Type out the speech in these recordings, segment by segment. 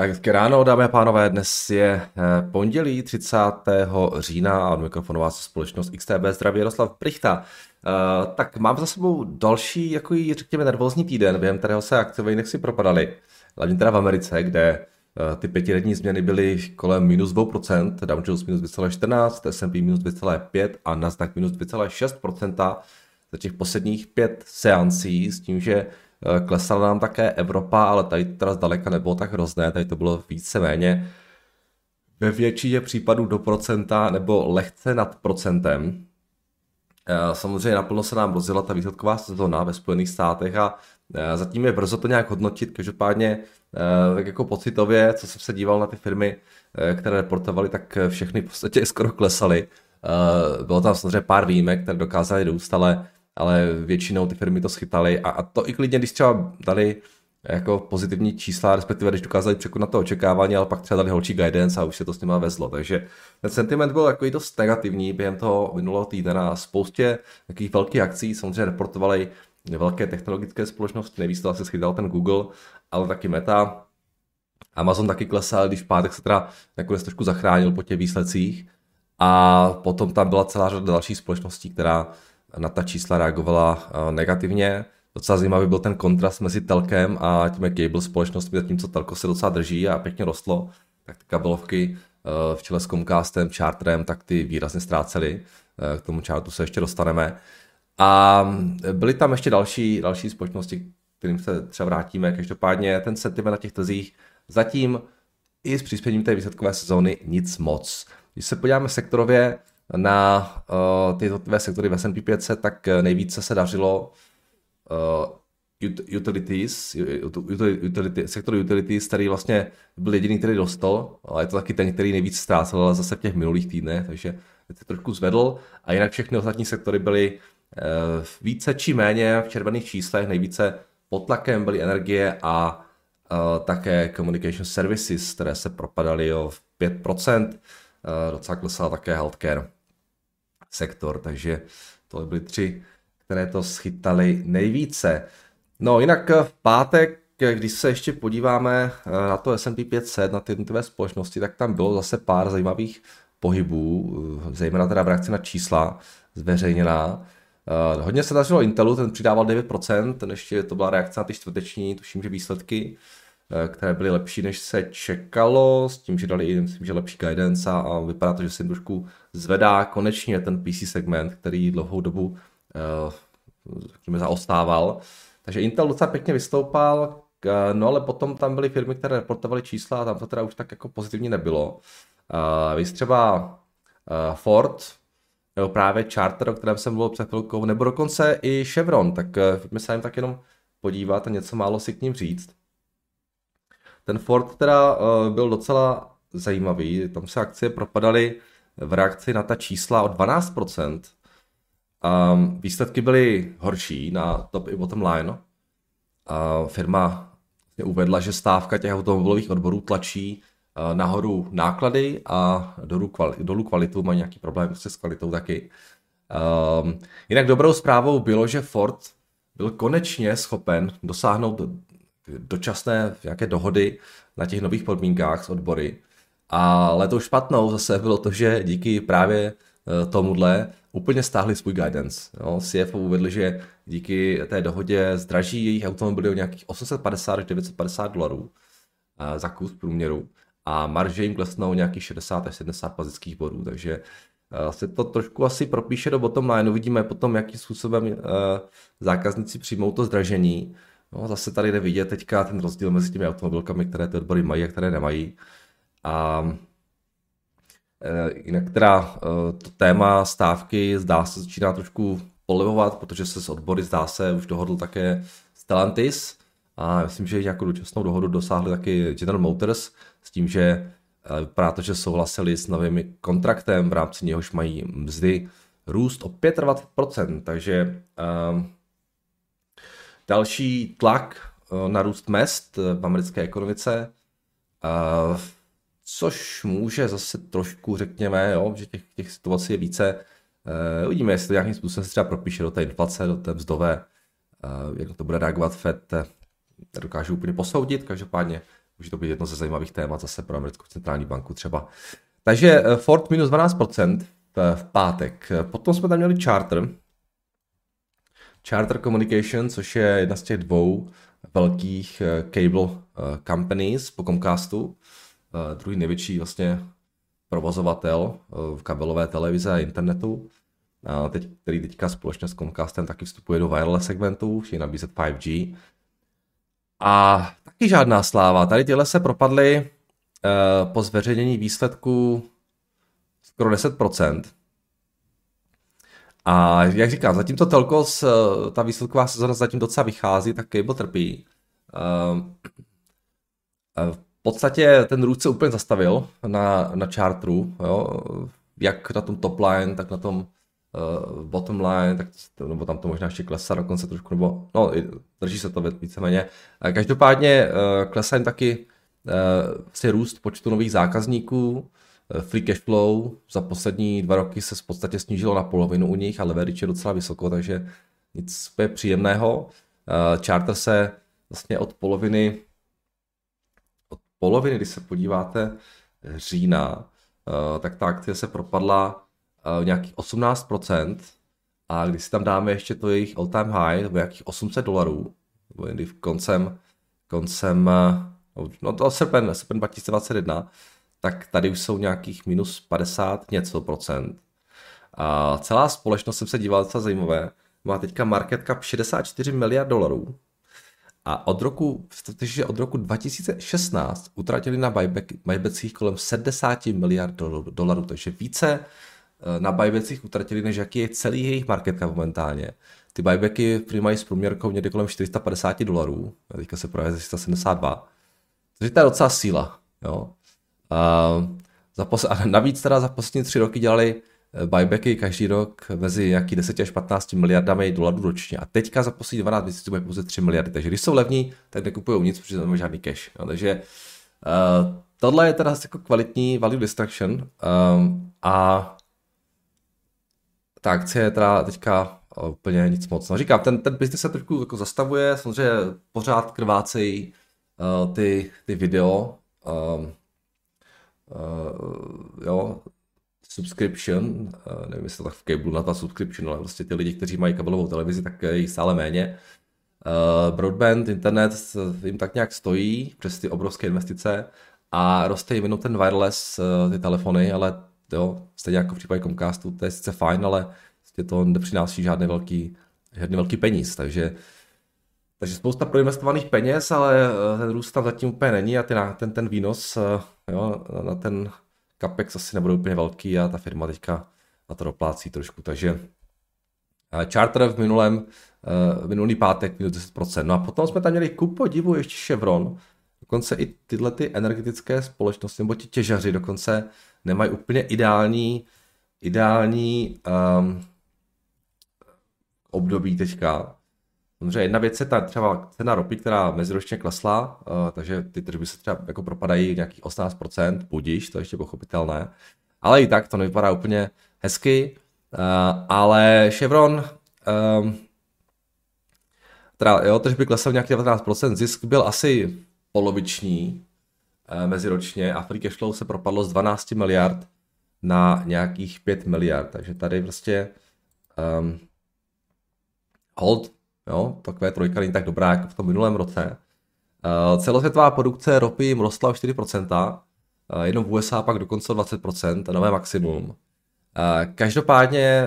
Tak hezké ráno, dámy a pánové, dnes je eh, pondělí 30. října a od mikrofonu vás společnost XTB zdraví Jaroslav Prichta. Uh, tak mám za sebou další, jako řekněme, nervózní týden, během kterého se akciové indexy propadaly. Hlavně teda v Americe, kde uh, ty pětiletní změny byly kolem minus 2%, Dow Jones minus 2,14, S&P minus 2,5 a Nasdaq minus 2,6% za těch posledních pět seancí s tím, že klesala nám také Evropa, ale tady teda zdaleka nebylo tak hrozné, tady to bylo víceméně ve většině případů do procenta nebo lehce nad procentem. Eh, samozřejmě naplno se nám rozjela ta výsledková sezóna ve Spojených státech a eh, zatím je brzo to nějak hodnotit, každopádně tak jako pocitově, co jsem se díval na ty firmy, které reportovaly, tak všechny v podstatě skoro klesaly. Bylo tam samozřejmě pár výjimek, které dokázaly růst, ale ale většinou ty firmy to schytaly a, a to i klidně, když třeba dali jako pozitivní čísla, respektive když dokázali překonat to očekávání, ale pak třeba dali holčí guidance a už se to s nima vezlo. Takže ten sentiment byl jako dost negativní během toho minulého týdne na spoustě takových velkých akcí. Samozřejmě reportovali velké technologické společnosti, nejvíc to asi schytal ten Google, ale taky Meta. Amazon taky klesal, když v pátek se teda nakonec trošku zachránil po těch výsledcích. A potom tam byla celá řada dalších společností, která na ta čísla reagovala eh, negativně. Docela zajímavý byl ten kontrast mezi telkem a těmi cable společnostmi, zatímco telko se docela drží a pěkně rostlo, tak ty kabelovky eh, v čele s Comcastem, Charterem, tak ty výrazně ztrácely. Eh, k tomu chartu se ještě dostaneme. A byly tam ještě další, další společnosti, kterým se třeba vrátíme. Každopádně ten sentiment na těch trzích zatím i s přispěním té výsledkové sezóny nic moc. Když se podíváme sektorově, na uh, ty jednotlivé sektory v S&P 500, tak eh, nejvíce se dařilo uh, utilities, utility, sektor utilities, který vlastně byl jediný, který dostal, ale je to taky ten, který nejvíc ztrácel, ale zase v těch minulých týdnech, takže se trošku zvedl. A jinak všechny ostatní sektory byly uh, více či méně v červených číslech, nejvíce pod tlakem byly energie a uh, také communication services, které se propadaly o 5%, uh, docela klesala také healthcare sektor, takže to byly tři, které to schytaly nejvíce. No jinak v pátek, když se ještě podíváme eh, na to S&P 500, na ty jednotlivé společnosti, tak tam bylo zase pár zajímavých pohybů, eh, zejména teda v reakci na čísla zveřejněná. Hodně se dařilo Intelu, ten přidával 9%, ten ještě to byla reakce na ty čtvrteční, tuším, že výsledky, které byly lepší, než se čekalo, s tím, že dali myslím, že lepší guidance a, a vypadá to, že se jim trošku zvedá konečně ten PC segment, který dlouhou dobu uh, zaostával. Takže Intel docela pěkně vystoupal, no ale potom tam byly firmy, které reportovaly čísla a tam to teda už tak jako pozitivně nebylo. Uh, víc třeba Ford, nebo právě Charter, o kterém jsem mluvil před chvilkou, nebo dokonce i Chevron, tak my se jim tak jenom podívat a něco málo si k ním říct. Ten Ford teda byl docela zajímavý, tam se akcie propadaly v reakci na ta čísla o 12%. Um, výsledky byly horší na top i bottom line. Uh, firma uvedla, že stávka těch automobilových odborů tlačí nahoru náklady a dolů, kvali, dolů kvalitu, mají nějaký problém prostě s kvalitou taky. Um, jinak dobrou zprávou bylo, že Ford byl konečně schopen dosáhnout dočasné nějaké dohody na těch nových podmínkách s odbory, ale tou špatnou zase bylo to, že díky právě eh, tomuhle úplně stáhli svůj guidance. Jo. CFO uvedli, že díky té dohodě zdraží jejich automobily o nějakých 850 až 950 dolarů eh, za kus průměru a marže jim klesnou nějakých 60 až 70 bazických bodů, takže eh, se to trošku asi propíše do bottom line. Uvidíme potom, jakým způsobem zákazníci přijmou to zdražení. No, zase tady jde vidět teďka ten rozdíl mezi těmi automobilkami, které ty odbory mají a které nemají. A e, jinak teda e, to téma stávky zdá se začíná trošku polevovat, protože se s odbory zdá se už dohodl také Stellantis a myslím, že nějakou dočasnou dohodu dosáhli taky General Motors s tím, že e, vypadá to, že souhlasili s novým kontraktem, v rámci něhož mají mzdy růst o 25%, takže uh, další tlak na růst mest v americké ekonomice. Uh, což může zase trošku, řekněme, jo, že těch, těch situací je více. Uh, uvidíme, jestli to nějakým způsobem se třeba propíše do té inflace, do té vzdové, uh, jak to bude reagovat FED, nedokážu úplně posoudit, každopádně může to být jedno ze zajímavých témat zase pro americkou centrální banku třeba. Takže Ford minus 12% v pátek. Potom jsme tam měli Charter, Charter Communication, což je jedna z těch dvou velkých cable companies po Comcastu, druhý největší vlastně provozovatel v kabelové televize a internetu teď, který teďka společně s Comcastem taky vstupuje do wireless segmentu, chtějí nabízet 5G. A taky žádná sláva. Tady tyhle se propadly uh, po zveřejnění výsledků skoro 10%. A jak říkám, zatím to telkos, ta výsledková sezona zatím docela vychází, tak cable trpí. V podstatě ten růst se úplně zastavil na, na chartru, jo? jak na tom top line, tak na tom uh, bottom line, tak nebo tam to možná ještě klesá dokonce trošku, nebo no, drží se to víceméně. Každopádně uh, klesá jim taky uh, vlastně růst počtu nových zákazníků, uh, free cash flow za poslední dva roky se v podstatě snížilo na polovinu u nich, ale leverage je docela vysoko, takže nic je příjemného. Uh, charter se vlastně od poloviny poloviny, když se podíváte října, uh, tak ta akcie se propadla uh, nějakých 18% a když si tam dáme ještě to jejich all time high, nebo nějakých 800 dolarů, nebo někdy v koncem, koncem, uh, no to srpen, srpen 2021, tak tady už jsou nějakých minus 50 něco procent. A celá společnost jsem se díval, co zajímavé, má teďka market cap 64 miliard dolarů. A od roku, takže od roku 2016 utratili na buyback, buybackích kolem 70 miliard dolarů, takže více Eh, na buybacích utratili, než jaký je celý jejich market cap momentálně. Ty buybacky mají s průměrkou někde kolem 450 dolarů, a teďka se projevuje 372. Takže to je docela síla. Jo. A, za pos- a navíc teda za poslední tři roky dělali buybacky každý rok mezi nějaký 10 až 15 miliardami dolarů ročně. A teďka za poslední 12 měsíců bude pouze 3 miliardy. Takže když jsou levní, tak nekupují nic, protože nemají žádný cash. Jo. Takže uh, tohle je teda jako kvalitní value destruction. Um, a ta akcie je teda teďka eh, úplně nic moc. No říkám, ten, ten business se trošku jako zastavuje, samozřejmě pořád krvácejí uh, ty, ty video, um, uh, jo, subscription, nevím, jestli tak v cable na ta subscription, ale prostě ty lidi, kteří mají kabelovou televizi, tak je jich stále méně. Uh, broadband, internet jim tak nějak stojí přes ty obrovské investice a roste jim jenom ten wireless, uh, ty telefony, ale jo, stejně jako v případě Comcastu, to je sice fajn, ale prostě to nepřináší žádný velký, žádný velký peníz, takže takže spousta proinvestovaných peněz, ale eh, ten růst tam zatím úplně není a ten, ten, ten výnos eh, jo, na ten capex asi nebude úplně velký a ta firma teďka na to doplácí trošku, takže eh, Charter v minulém, v minulý pátek minus 10%. No a potom jsme tam měli ku podivu ještě Chevron, dokonce i tyhle ty energetické společnosti, nebo ti těžaři dokonce nemají úplně ideální, ideální um, období teďka. Samozřejmě jedna věc je ta třeba cena ropy, která meziročně klesla, uh, takže ty tržby se třeba jako propadají nějakých 18%, budíš, to je ještě pochopitelné. Ale i tak to nevypadá úplně hezky. Uh, ale Chevron, um, teda jo, tržby klesly nějakých 19%, zisk byl asi poloviční, Eh, meziročně a free cash flow se propadlo z 12 miliard na nějakých 5 miliard, takže tady prostě um, hold, jo, takové trojka není tak dobrá jako v tom minulém roce. Uh, celosvětová produkce ropy jim rostla o 4%, uh, jenom v USA pak dokonce o 20%, nové maximum. Uh, každopádně,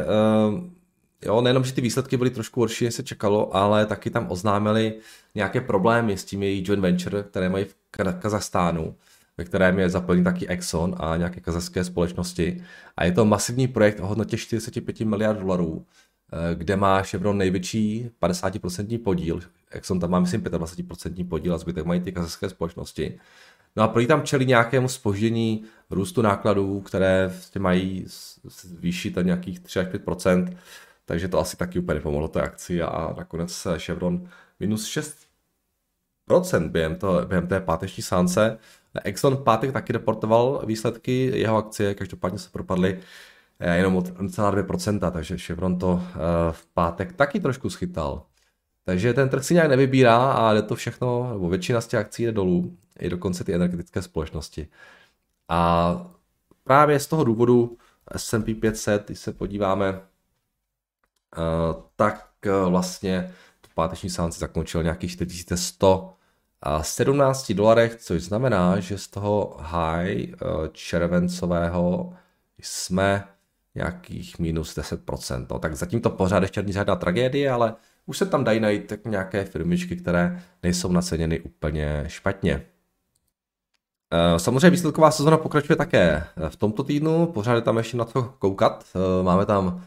jo, nejenom, že ty výsledky byly trošku horší, než se čekalo, ale taky tam oznámili nějaké problémy s tím jejich joint venture, které mají v Kazachstánu, ve kterém je zapojený taky Exxon a nějaké kazachské společnosti. A je to masivní projekt o hodnotě 45 miliard dolarů, eh, kde má Chevron největší 50% podíl. Exxon tam má, myslím, 25% podíl a zbytek mají ty kazachské společnosti. No a prý tam čelí nějakému spoždění růstu nákladů, které vlastně mají zvýšit nějakých 3 až 5% takže to asi taky úplně nepomohlo té akci a nakonec Chevron minus 6% během, to, během té páteční sánce. Exxon pátek taky reportoval výsledky, jeho akcie každopádně se propadly eh, jenom od 2%, takže Chevron to eh, v pátek taky trošku schytal. Takže ten trh si nějak nevybírá a jde to všechno, nebo většina z těch akcí jde dolů. i dokonce ty energetické společnosti. A právě z toho důvodu S&P 500, když se podíváme, eh, tak eh, vlastně tu páteční sánci zakončil nějakých 4100 a 17 dolarech, což znamená, že z toho high eh, červencového jsme nějakých minus 10%. No, tak zatím to pořád ještě není žádná tragédie, ale už se tam dají najít tak nějaké firmičky, které nejsou naceněny úplně špatně. Eh, samozřejmě výsledková sezona pokračuje také v tomto týdnu, pořád je tam ještě na to koukat. Eh, máme tam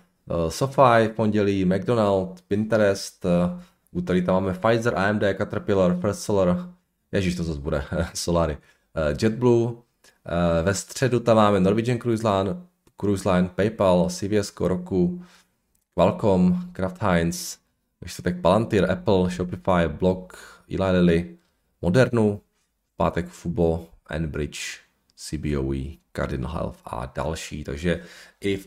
SoFi v pondělí, McDonald, Pinterest, úterý tam máme Pfizer, AMD, Caterpillar, First Solar, ježíš to zase bude, Solary, JetBlue, ve středu tam máme Norwegian Cruise Line, Cruise Line, PayPal, CVS, Roku, Qualcomm, Kraft Heinz, tak Palantir, Apple, Shopify, Block, Eli Lilly, Modernu, pátek Fubo, Enbridge, CBOE, Cardinal Health a další. Takže i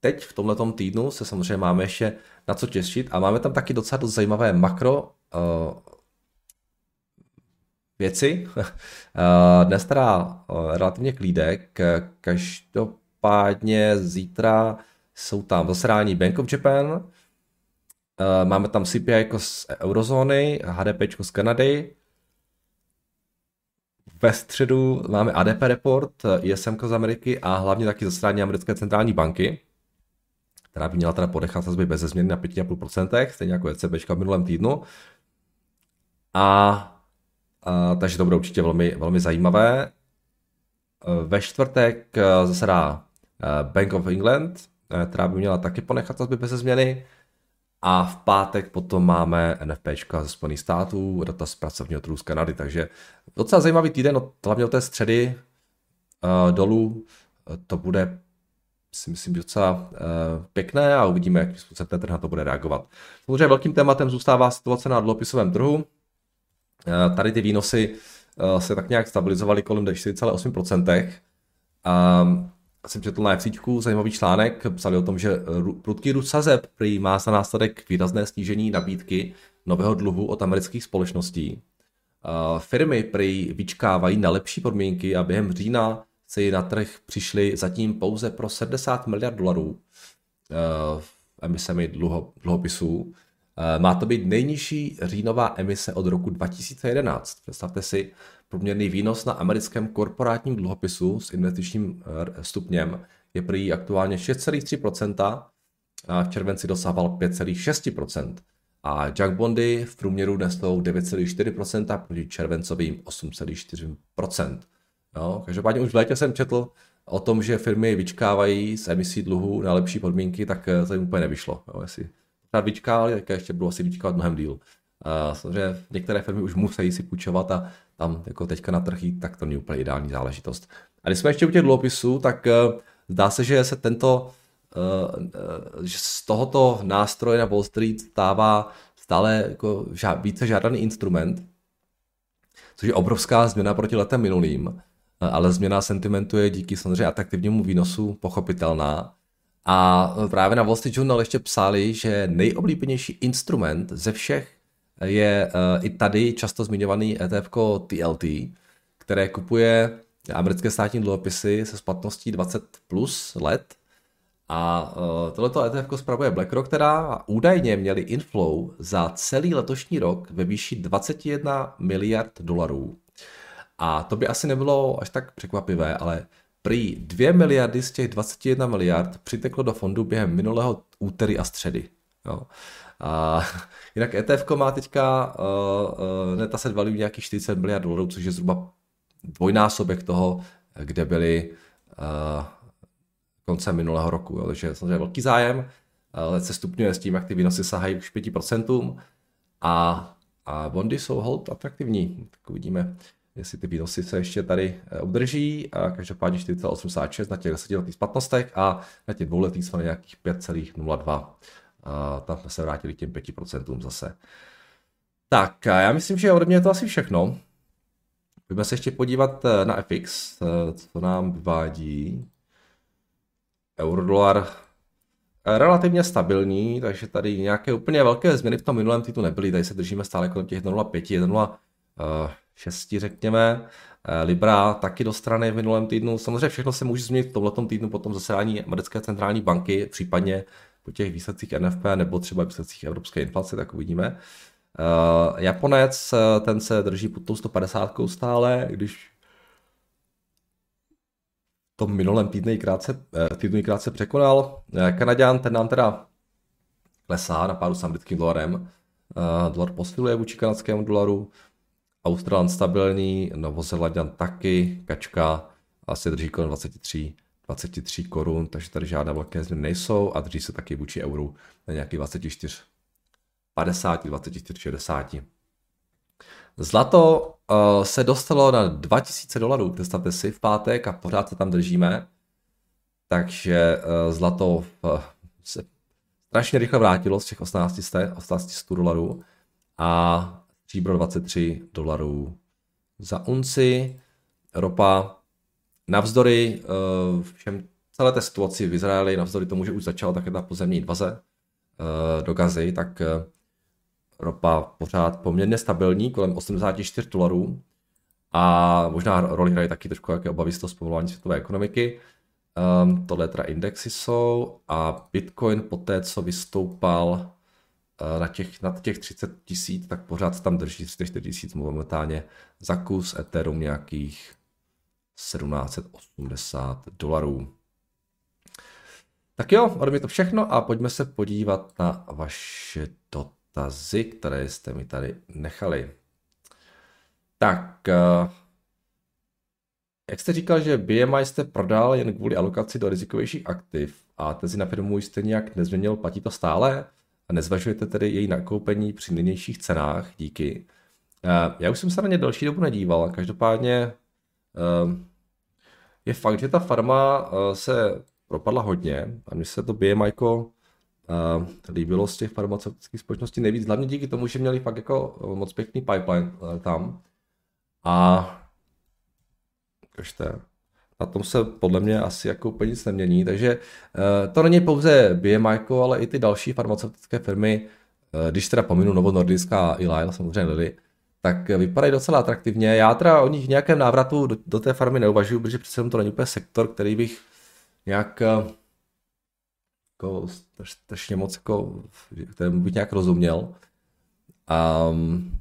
teď v tomto týdnu se samozřejmě máme ještě na co těšit a máme tam taky docela dost zajímavé makro uh, věci. uh, dnes teda uh, relativně klídek, každopádně zítra jsou tam zasedání Bank of Japan, Eh, máme tam CPI jako z eurozóny, HDP z Kanady. Ve středu máme ADP report, ISM z Ameriky a hlavně taky zasedání americké centrální banky, která by měla teda podechat sazby bez změny na 5,5%, stejně jako ECB v minulém týdnu. A, a takže to bude určitě velmi, velmi zajímavé. Eh, ve čtvrtek eh, zasedá Bank of England, která by měla taky ponechat sazby bez změny. A v pátek potom máme NFP ze Spojených států, data z pracovního trhu z Kanady, takže docela zajímavý týden, no, hlavně od té středy uh, dolů, to bude si myslím docela uh, pěkné a uvidíme, jak způsobem ten trh na to bude reagovat. Samozřejmě velkým tématem zůstává situace na dluhopisovém trhu. Uh, tady ty výnosy uh, se tak nějak stabilizovaly kolem 4,8%. Um, jsem četl na FCčku zajímavý článek, psali o tom, že prudký růst sazeb prý má za následek výrazné snížení nabídky nového dluhu od amerických společností. Firmy prý vyčkávají na lepší podmínky a během října se na trh přišly zatím pouze pro 70 miliard dolarů v emisemi dluho, dluhopisů. Má to být nejnižší říjnová emise od roku 2011. Představte si, Průměrný výnos na americkém korporátním dluhopisu s investičním eh, stupněm je prý aktuálně 6,3% a v červenci dosahoval 5,6%. A junk bondy v průměru nesou 9,4% proti červencovým 8,4%. No, každopádně už v létě jsem četl o tom, že firmy vyčkávají s emisí dluhu na lepší podmínky, tak eh, to jim úplně nevyšlo. Jo, jestli vyčkávali, tak ještě budou asi vyčkávat mnohem díl. Samozřejmě některé firmy už musí si půjčovat a tam jako teďka na trh tak to není úplně ideální záležitost. A když jsme ještě u těch dluhopisů, tak uh, zdá se, že se tento, uh, uh, že z tohoto nástroje na Wall Street stává stále jako více žádaný instrument, což je obrovská změna proti letem minulým, ale změna sentimentu je díky samozřejmě atraktivnímu výnosu pochopitelná. A právě na Wall Street Journal ještě psali, že nejoblíbenější instrument ze všech je uh, i tady často zmiňovaný ETF TLT, které kupuje americké státní dluhopisy se splatností 20 plus let. A uh, tohleto ETF spravuje BlackRock, která údajně měli inflow za celý letošní rok ve výši 21 miliard dolarů. A to by asi nebylo až tak překvapivé, ale prý 2 miliardy z těch 21 miliard přiteklo do fondu během minulého úterý a středy. Jo. A jinak ETF má teďka uh, uh, net asset nějakých 40 miliard dolarů, což je zhruba dvojnásobek toho, kde byli uh, koncem minulého roku. Jo. Takže samozřejmě velký zájem, ale se stupňuje s tím, jak ty výnosy sahají už 5% a, a bondy jsou hold atraktivní. Tak uvidíme, jestli ty výnosy se ještě tady udrží. A každopádně 4,86 na těch 10 letých splatnostech a na těch dvouletých jsme na nějakých 5,02 a tam jsme se vrátili k těm 5% zase. Tak, a já myslím, že ode mě je to asi všechno. Pojďme se ještě podívat eh, na FX, eh, co nám vyvádí. Eurodolar eh, relativně stabilní, takže tady nějaké úplně velké změny v tom minulém týdnu nebyly. Tady se držíme stále kolem těch 1,05, 6, řekněme. Eh, Libra taky do strany v minulém týdnu. Samozřejmě všechno se může změnit v tomto týdnu potom zasedání americké centrální banky, případně po těch výsledcích NFP nebo třeba výsledcích evropské inflace, tak uvidíme. Uh, Japonec, ten se drží pod tou 150 stále, když v tom minulém týdnu krátce, týdnu krátce překonal. Kanaďan, ten nám teda klesá na pádu s americkým dolarem. Dolar posiluje vůči kanadskému dolaru. Australan stabilní, Novozelandian taky, kačka asi drží kolem 23, 23 korun, takže tady žádné velké změny nejsou a drží se taky vůči euru na nějaký 24, 50, 24, 60. Zlato uh, se dostalo na 2000 dolarů, představte si, v pátek a pořád se tam držíme. Takže uh, zlato uh, se strašně rychle vrátilo z těch 18, 1800 dolarů a stříbro 23 dolarů za unci, ropa navzdory uh, všem celé té situaci v Izraeli, navzdory tomu, že už začala také ta pozemní invaze uh, do Gazy, tak uh, ropa pořád poměrně stabilní, kolem 84 dolarů a možná roli hrají taky trošku jaké obavy z toho zpomalování světové ekonomiky. Um, tohle teda indexy jsou a Bitcoin po té, co vystoupal Eh, na těch, na těch 30 tisíc, tak pořád tam drží 34 tisíc momentálně za kus Ethereum nějakých 1780 dolarů. Tak jo, ode mě to všechno a pojďme se podívat na vaše dotazy, které jste mi tady nechali. Tak, eh, jak jste říkal, že BMI jste prodal jen kvůli alokaci do rizikovějších aktiv a tezi na firmu jste nějak nezměnil, platí to stále? A nezvažujete tedy její nakoupení při nynějších cenách, díky. Eh, já už jsem se na ně delší dobu nedíval, každopádně eh, je fakt, že ta farma eh, se propadla hodně. A mně se to BMI líbilo z těch farmaceutických společností nejvíc, hlavně díky tomu, že měli fakt jako moc pěkný pipeline tam. A kažte, na tom se podle mě asi jako úplně nic nemění, takže uh, to není pouze BMI, ale i ty další farmaceutické firmy, uh, když teda pominu Novo Nordisk a Eli, samozřejmě Lilly, tak vypadají docela atraktivně. Já teda o nich v nějakém návratu do, do té farmy neuvažuji, protože přece to není úplně sektor, který bych nějak uh, jako strašně moc jako, kterému bych nějak rozuměl. Um,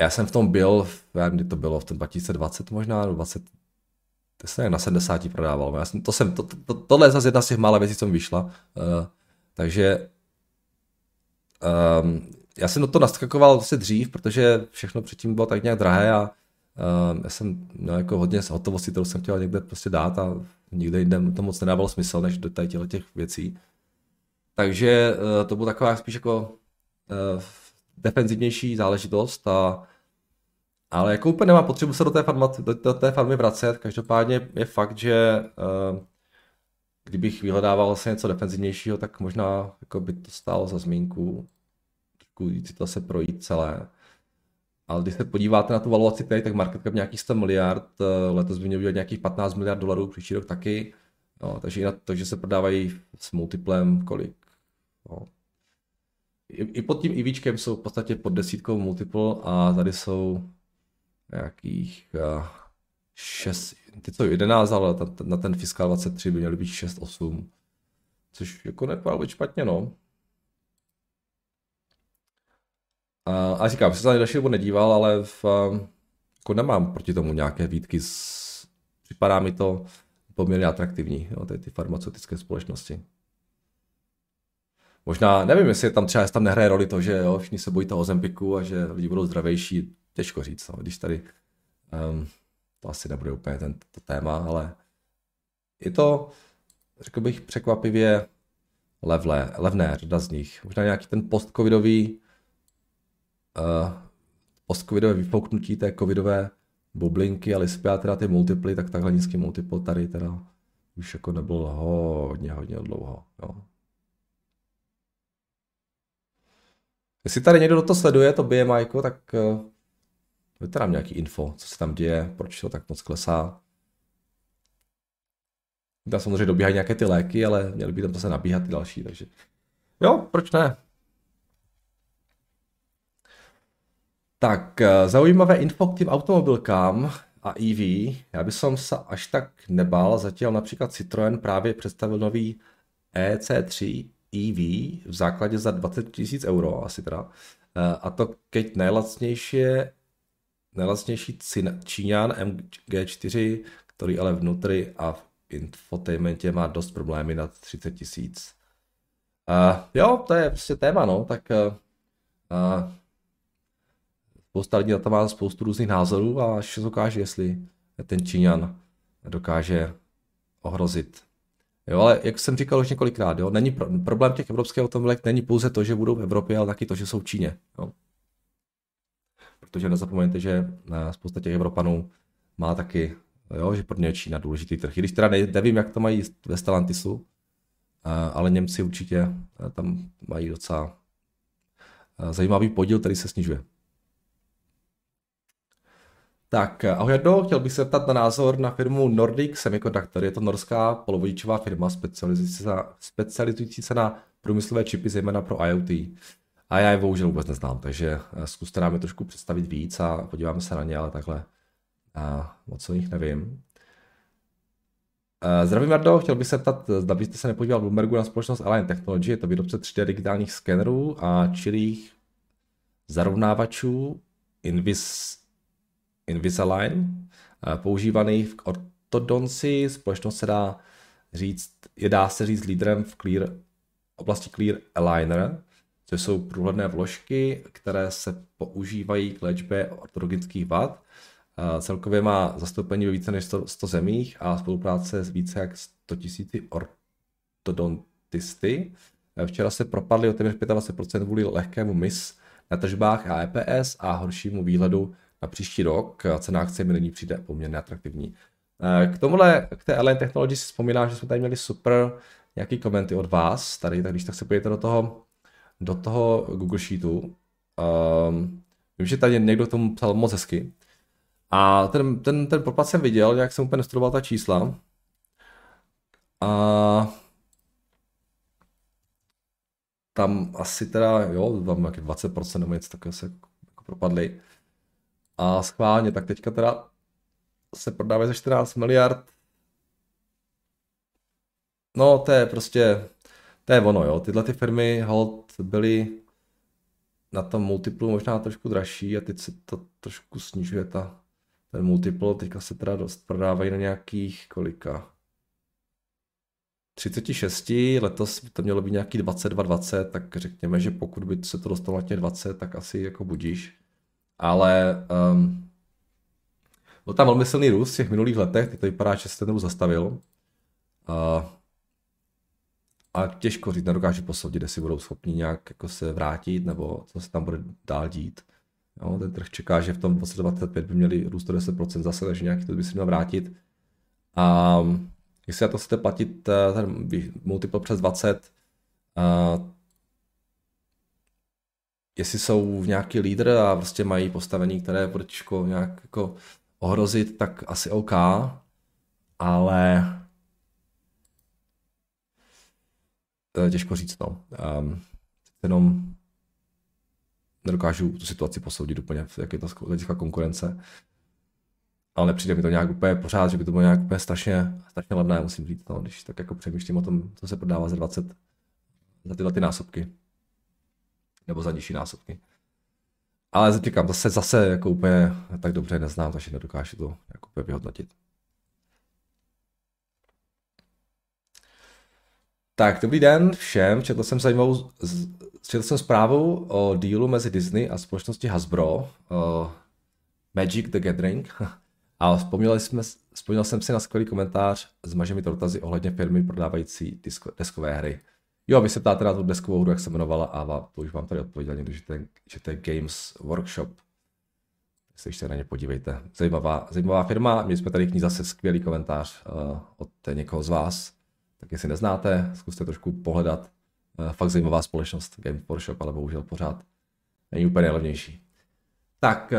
já jsem v tom byl, já kdy to bylo, v tom 2020 možná, 20, to jsem na 70 prodával. Já jsem, to jsem, to, to, tohle je zase jedna z těch mála věcí, co mi vyšla. Uh, takže um, já jsem do toho naskakoval vlastně dřív, protože všechno předtím bylo tak nějak drahé a uh, já jsem no, jako hodně z hotovosti, kterou jsem chtěl někde prostě dát a nikde jinde to moc nedávalo smysl, než do těch věcí. Takže uh, to bylo taková spíš jako uh, defenzivnější záležitost a ale jako úplně nemá potřebu se do té, farma, do, do té farmy vracet. Každopádně je fakt, že uh, kdybych vyhledával vlastně něco defenzivnějšího, tak možná jako by to stálo za zmínku. Trošku si to se projít celé. Ale když se podíváte na tu valuaci tady, tak market cap nějakých 100 miliard, uh, letos by měl nějakých 15 miliard dolarů, příští rok taky. No, takže, na to, že se prodávají s multiplem kolik? No. I, I pod tím IVčkem jsou v podstatě pod desítkou multiple a tady jsou nějakých uh, 6, teď to 11, ale ta, na ten fiskál 23 by měly být 6, 8. Což jako nevypadá být špatně, no. A, a říkám, se za další dobu nedíval, ale v, jako nemám proti tomu nějaké výtky. Z, připadá mi to poměrně atraktivní, jo, tady ty farmaceutické společnosti. Možná, nevím, jestli tam třeba tam nehraje roli to, že jo, všichni se bojí toho Ozempiku a že lidi budou zdravější těžko říct, no, když tady um, to asi nebude úplně ten, to téma, ale je to, řekl bych, překvapivě levlé, levné, řada z nich. Možná nějaký ten postcovidový uh, postcovidové vyfouknutí té covidové bublinky a lispy a teda ty multiply, tak takhle nízký multiple tady teda už jako nebyl hodně, hodně dlouho. Jo. Jestli tady někdo to sleduje, to BMI, tak uh, Dejte nám nějaký info, co se tam děje, proč to tak moc klesá. Tam samozřejmě dobíhají nějaké ty léky, ale měly by tam zase nabíhat ty další, takže jo, proč ne? Tak, eh, zaujímavé info k tým automobilkám a EV. Já bych se až tak nebál, zatím například Citroën právě představil nový EC3 EV v základě za 20 000 euro, asi teda. Eh, a to keď nejlacnější nejlacnější Číňan MG4, který ale vnitř a v infotainmentě má dost problémy na 30 tisíc. Uh, jo, to je prostě téma, no, tak uh, spousta lidí na to má spoustu různých názorů a až se ukáže, jestli ten Číňan dokáže ohrozit. Jo, ale jak jsem říkal už několikrát, jo, není pro, problém těch evropských automobilek není pouze to, že budou v Evropě, ale taky to, že jsou v Číně. Jo. Protože nezapomeňte, že spousta těch Evropanů má taky, jo, že pro ně je Čína důležitý trh. Když teda nevím, jak to mají ve Stellantisu, ale Němci určitě tam mají docela zajímavý podíl, který se snižuje. Tak, ahoj Jardo, chtěl bych se ptat na názor na firmu Nordic Semiconductor. Je to norská polovodičová firma specializující se, na, specializující se na průmyslové čipy, zejména pro IoT. A já je bohužel vůbec neznám, takže eh, zkuste nám je trošku představit víc a podíváme se na ně, ale takhle a moc o nich nevím. Eh, zdravím Jardo, chtěl bych se ptat, zda byste se nepodíval Bloombergu na společnost Align Technology, je to výrobce 3D digitálních skenerů a čilých zarovnávačů Invis Invisalign, eh, používaný v ortodonci. Společnost se dá říct, je dá se říct lídrem v clear, oblasti Clear Aligner, což jsou průhledné vložky, které se používají k léčbě ortodontických vad. Eh, celkově má zastoupení ve více než 100, 100 zemích a spolupráce s více jak 100 tisíci ortodontisty. Eh, včera se propadly o téměř 25% kvůli lehkému mis na tržbách a EPS a horšímu výhledu na příští rok a cena akcie mi není přijde poměrně atraktivní. Eh, k tomuhle, k té Alien Technology si vzpomínám, že jsme tady měli super nějaký komenty od vás, tady, tak když tak se podívejte do toho, do toho Google Sheetu. Um, vím, že tady někdo tomu psal moc hezky. A ten, ten, ten propad jsem viděl, jak jsem úplně nestudoval ta čísla. A tam asi teda, jo, tam nějaký 20% nebo něco takového se jako propadly. A schválně, tak teďka teda se prodávají za 14 miliard. No, to je prostě, to je ono, jo. Tyhle ty firmy hold byly na tom multiplu možná trošku dražší a teď se to trošku snižuje ta, ten multiple, teďka se teda dost prodávají na nějakých kolika 36, letos by to mělo být nějaký 22, 20, tak řekněme, že pokud by se to dostalo na těch 20, tak asi jako budíš ale um, byl tam velmi silný růst v těch minulých letech, teď to vypadá, že se ten růst zastavil. Uh, a těžko říct, nedokážu posoudit, jestli budou schopni nějak jako se vrátit, nebo co se tam bude dál dít. Jo, ten trh čeká, že v tom 2025 by měli růst o 10% zase, takže nějaký to by se měl vrátit. A jestli na to chcete platit eh, ten multiple přes 20, uh, jestli jsou v nějaký lídr a prostě mají postavení, které bude těžko nějak jako ohrozit, tak asi OK, ale těžko říct, no. Um, jenom nedokážu tu situaci posoudit úplně, jak je to hlediska konkurence. Ale nepřijde mi to nějak úplně pořád, že by to bylo nějak úplně strašně, strašně levné, musím říct, no, když tak jako přemýšlím o tom, co se prodává za 20, za tyhle ty násobky nebo za nižší násobky. Ale říkám, zase, zase jako úplně tak dobře neznám, takže nedokážu to jako úplně vyhodnotit. Tak, dobrý den všem. Četl jsem zajímavou, četl jsem zprávu o dílu mezi Disney a společností Hasbro, uh, Magic the Gathering. A vzpomněl, jsme, vzpomněl jsem si na skvělý komentář s mažemi dotazy ohledně firmy prodávající disko, deskové hry. Jo, vy se ptáte na tu deskovou hru, jak se jmenovala a to už vám tady odpověděl někdo, že je, že je Games Workshop. Se ještě na ně podívejte. Zajímavá, zajímavá firma, měli jsme tady k ní zase skvělý komentář uh, od někoho z vás. Tak jestli neznáte, zkuste trošku pohledat. Uh, fakt zajímavá společnost Games Workshop, ale bohužel pořád není úplně nejlevnější. Tak,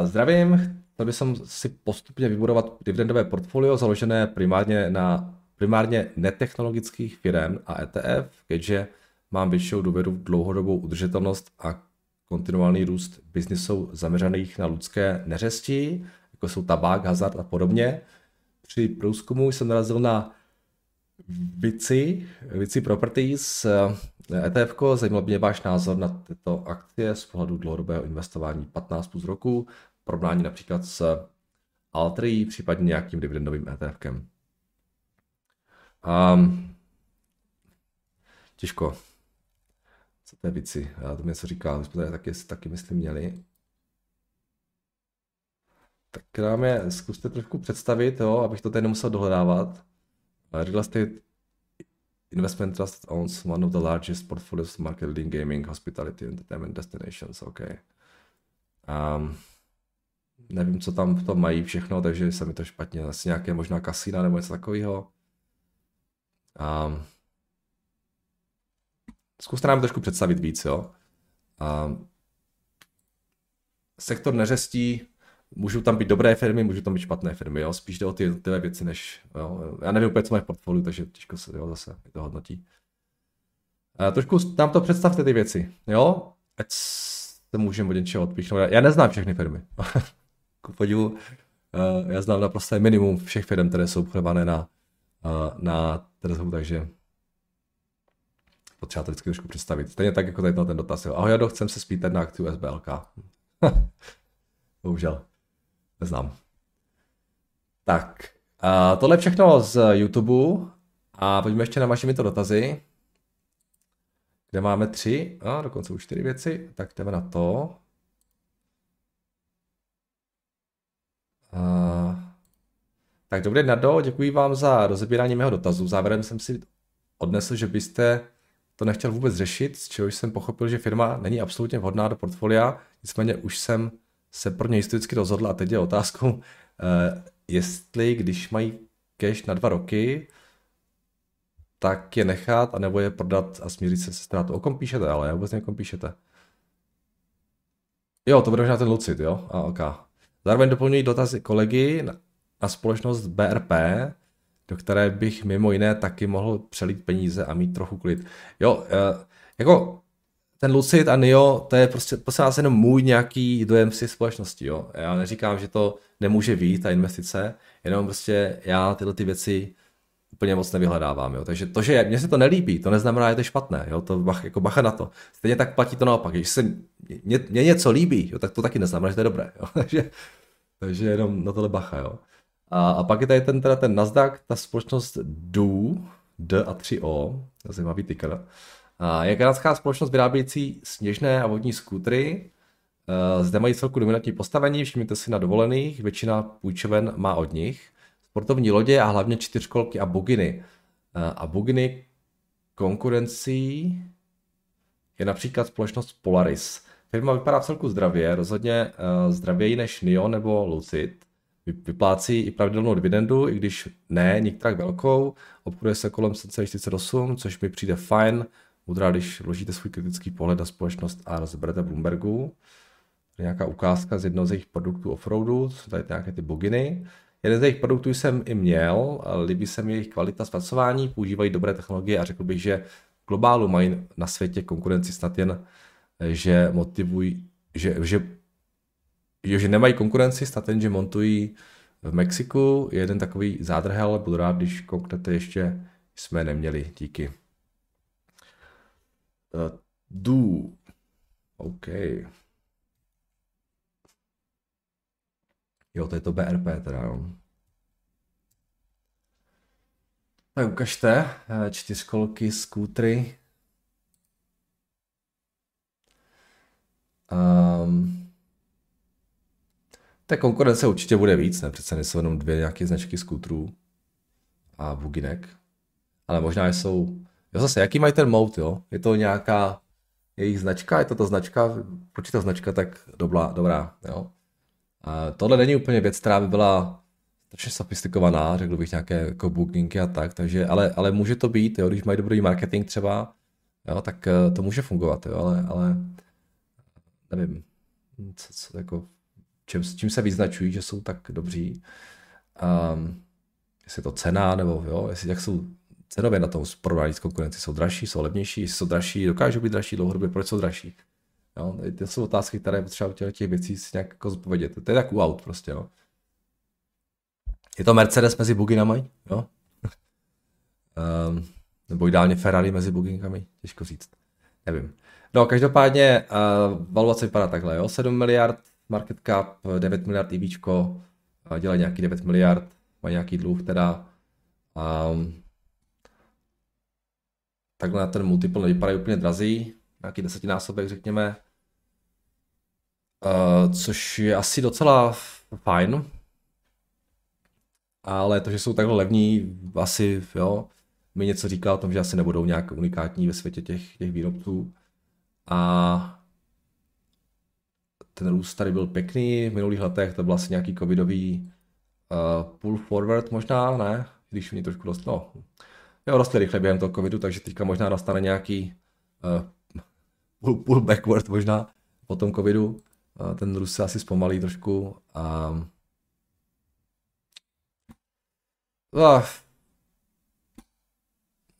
uh, zdravím. Chtěl bych si postupně vybudovat dividendové portfolio založené primárně na primárně netechnologických firm a ETF, keďže mám většinou důvěru v dlouhodobou udržitelnost a kontinuální růst biznisů zaměřených na lidské neřesti, jako jsou tabák, hazard a podobně. Při průzkumu jsem narazil na Vici, Vici Properties, ETF, zajímal by mě váš názor na tyto akcie z pohledu dlouhodobého investování 15 plus roku, porovnání například s Altry, případně nějakým dividendovým ETFkem. Ehm, těžko. Co to je Vici? Já to něco říká, my jsme tady taky, taky myslím měli. Tak nám je zkuste trošku představit, jo, abych to tady nemusel dohledávat. Real estate investment trust owns one of the largest portfolios market leading gaming, hospitality, entertainment destinations. Okay. Um, nevím, co tam v tom mají všechno, takže se mi to špatně. Asi nějaké možná kasína nebo něco takového. Um, zkuste nám trošku představit víc, jo. Um, sektor neřestí, můžou tam být dobré firmy, můžou tam být špatné firmy, jo. Spíš jde o ty tyhle věci, než, jo. Já nevím úplně, co mají v portfoliu, takže těžko se, jo, zase to hodnotí. A trošku nám to představte ty věci, jo. Ať se můžeme od něčeho odpíchnout. Já neznám všechny firmy. ku podivu, uh, já znám naprosto minimum všech firm, které jsou obchodované na, uh, na trhu, takže potřeba to vždycky trošku představit. Stejně tak, jako tady ten dotaz. Jo. Ahoj, Jado, chcem se spýtat na akci SBLK. Bohužel. Neznám. Tak, uh, tohle všechno z YouTube a pojďme ještě na vaše to dotazy, kde máme tři, a dokonce už čtyři věci, tak jdeme na to. Uh, tak dobrý Nado, děkuji vám za rozebírání mého dotazu. Závěrem jsem si odnesl, že byste to nechtěl vůbec řešit, z čehož jsem pochopil, že firma není absolutně vhodná do portfolia, nicméně už jsem se pro ně historicky rozhodl a teď je otázkou, uh, jestli když mají cash na dva roky, tak je nechat, anebo je prodat a smířit se se ztrátou. O kom píšete, ale vůbec nevím, kom píšete. Jo, to bude možná ten Lucid, jo? A ok. Zároveň doplňují dotazy kolegy na, společnost BRP, do které bych mimo jiné taky mohl přelít peníze a mít trochu klid. Jo, uh, jako ten Lucid a NIO, to je prostě, prostě nás jenom můj nějaký dojem si společnosti, jo. Já neříkám, že to nemůže být, ta investice, jenom prostě já tyhle ty věci úplně moc nevyhledávám, jo. Takže to, že mně se to nelíbí, to neznamená, že to je špatné, jo. To bach, jako bacha na to. Stejně tak platí to naopak. Když se mě něco líbí, jo, tak to taky neznamená, že to je dobré, jo. Takže, takže jenom na tohle bacha, jo. A, a pak je tady ten, teda ten Nasdaq, ta společnost DO, D a 3O, zajímavý ticker. Je kanadská společnost vyrábějící sněžné a vodní skútry. Eh, zde mají celku dominantní postavení, všimněte si na dovolených, většina půjčoven má od nich. Sportovní lodě a hlavně čtyřkolky a buginy. Eh, a buginy konkurencí je například společnost Polaris. Firma vypadá celku zdravě, rozhodně eh, zdravěji než NIO nebo Lucid. Vyplácí i pravidelnou dividendu, i když ne nikterak velkou. Obchoduje se kolem 7,48, což mi přijde fajn Udra, když vložíte svůj kritický pohled na společnost a rozeberete Bloombergu, nějaká ukázka z jednoho z jejich produktů offroadu, tady nějaké ty boginy. Jeden z jejich produktů jsem i měl, líbí se mi jejich kvalita zpracování, používají dobré technologie a řekl bych, že globálu mají na světě konkurenci snad jen, že motivují, že, že, že, že nemají konkurenci, snad jen, že montují v Mexiku. Jeden takový zádrhel, budu rád, když kouknete ještě, jsme neměli. Díky. Uh, do. OK. Jo, to je to BRP teda, jo. Tak ukažte, eh, čtyřkolky, skútry. Um, tak konkurence určitě bude víc, ne? Přece nejsou jenom dvě nějaké značky skútrů a buginek. Ale možná jsou Jo zase, jaký mají ten mode, jo? Je to nějaká jejich značka, je to ta značka, proč ta značka tak dobrá, dobrá jo? A tohle není úplně věc, která by byla strašně sofistikovaná, řekl bych nějaké jako bookingy a tak, takže, ale, ale může to být, jo, když mají dobrý marketing třeba, jo, tak eh, to může fungovat, jo, ale, ale nevím, co, co, jako, čím, čím se vyznačují, že jsou tak dobří, um, jestli je to cena, nebo jo, jestli, jak jsou cenově na tom porovnání s konkurenci jsou dražší, jsou levnější, jsou dražší, dokážou být dražší dlouhodobě, proč jsou dražší? Jo? To jsou otázky, které potřeba těch, těch věcí si nějak jako zpovědět. To je tak u aut prostě. Jo? Je to Mercedes mezi buginama, jo? um, nebo ideálně Ferrari mezi buginkami, těžko říct. Nevím. No, každopádně uh, valuace vypadá takhle, jo? 7 miliard market cap, 9 miliard IBčko, uh, dělají nějaký 9 miliard, mají nějaký dluh teda. Um, takhle na ten multiple nevypadají úplně drazí, nějaký desetinásobek řekněme, uh, což je asi docela fajn, ale to, že jsou takhle levní, asi jo, mi něco říká o tom, že asi nebudou nějak unikátní ve světě těch, těch výrobců. A ten růst tady byl pěkný, v minulých letech to byl asi nějaký covidový uh, pull forward možná, ne? Když oni trošku rost, no, jo, rostly rychle během toho covidu, takže teďka možná nastane nějaký uh, pull, pull backward možná po tom covidu. Uh, ten růst se asi zpomalí trošku. Uh, uh,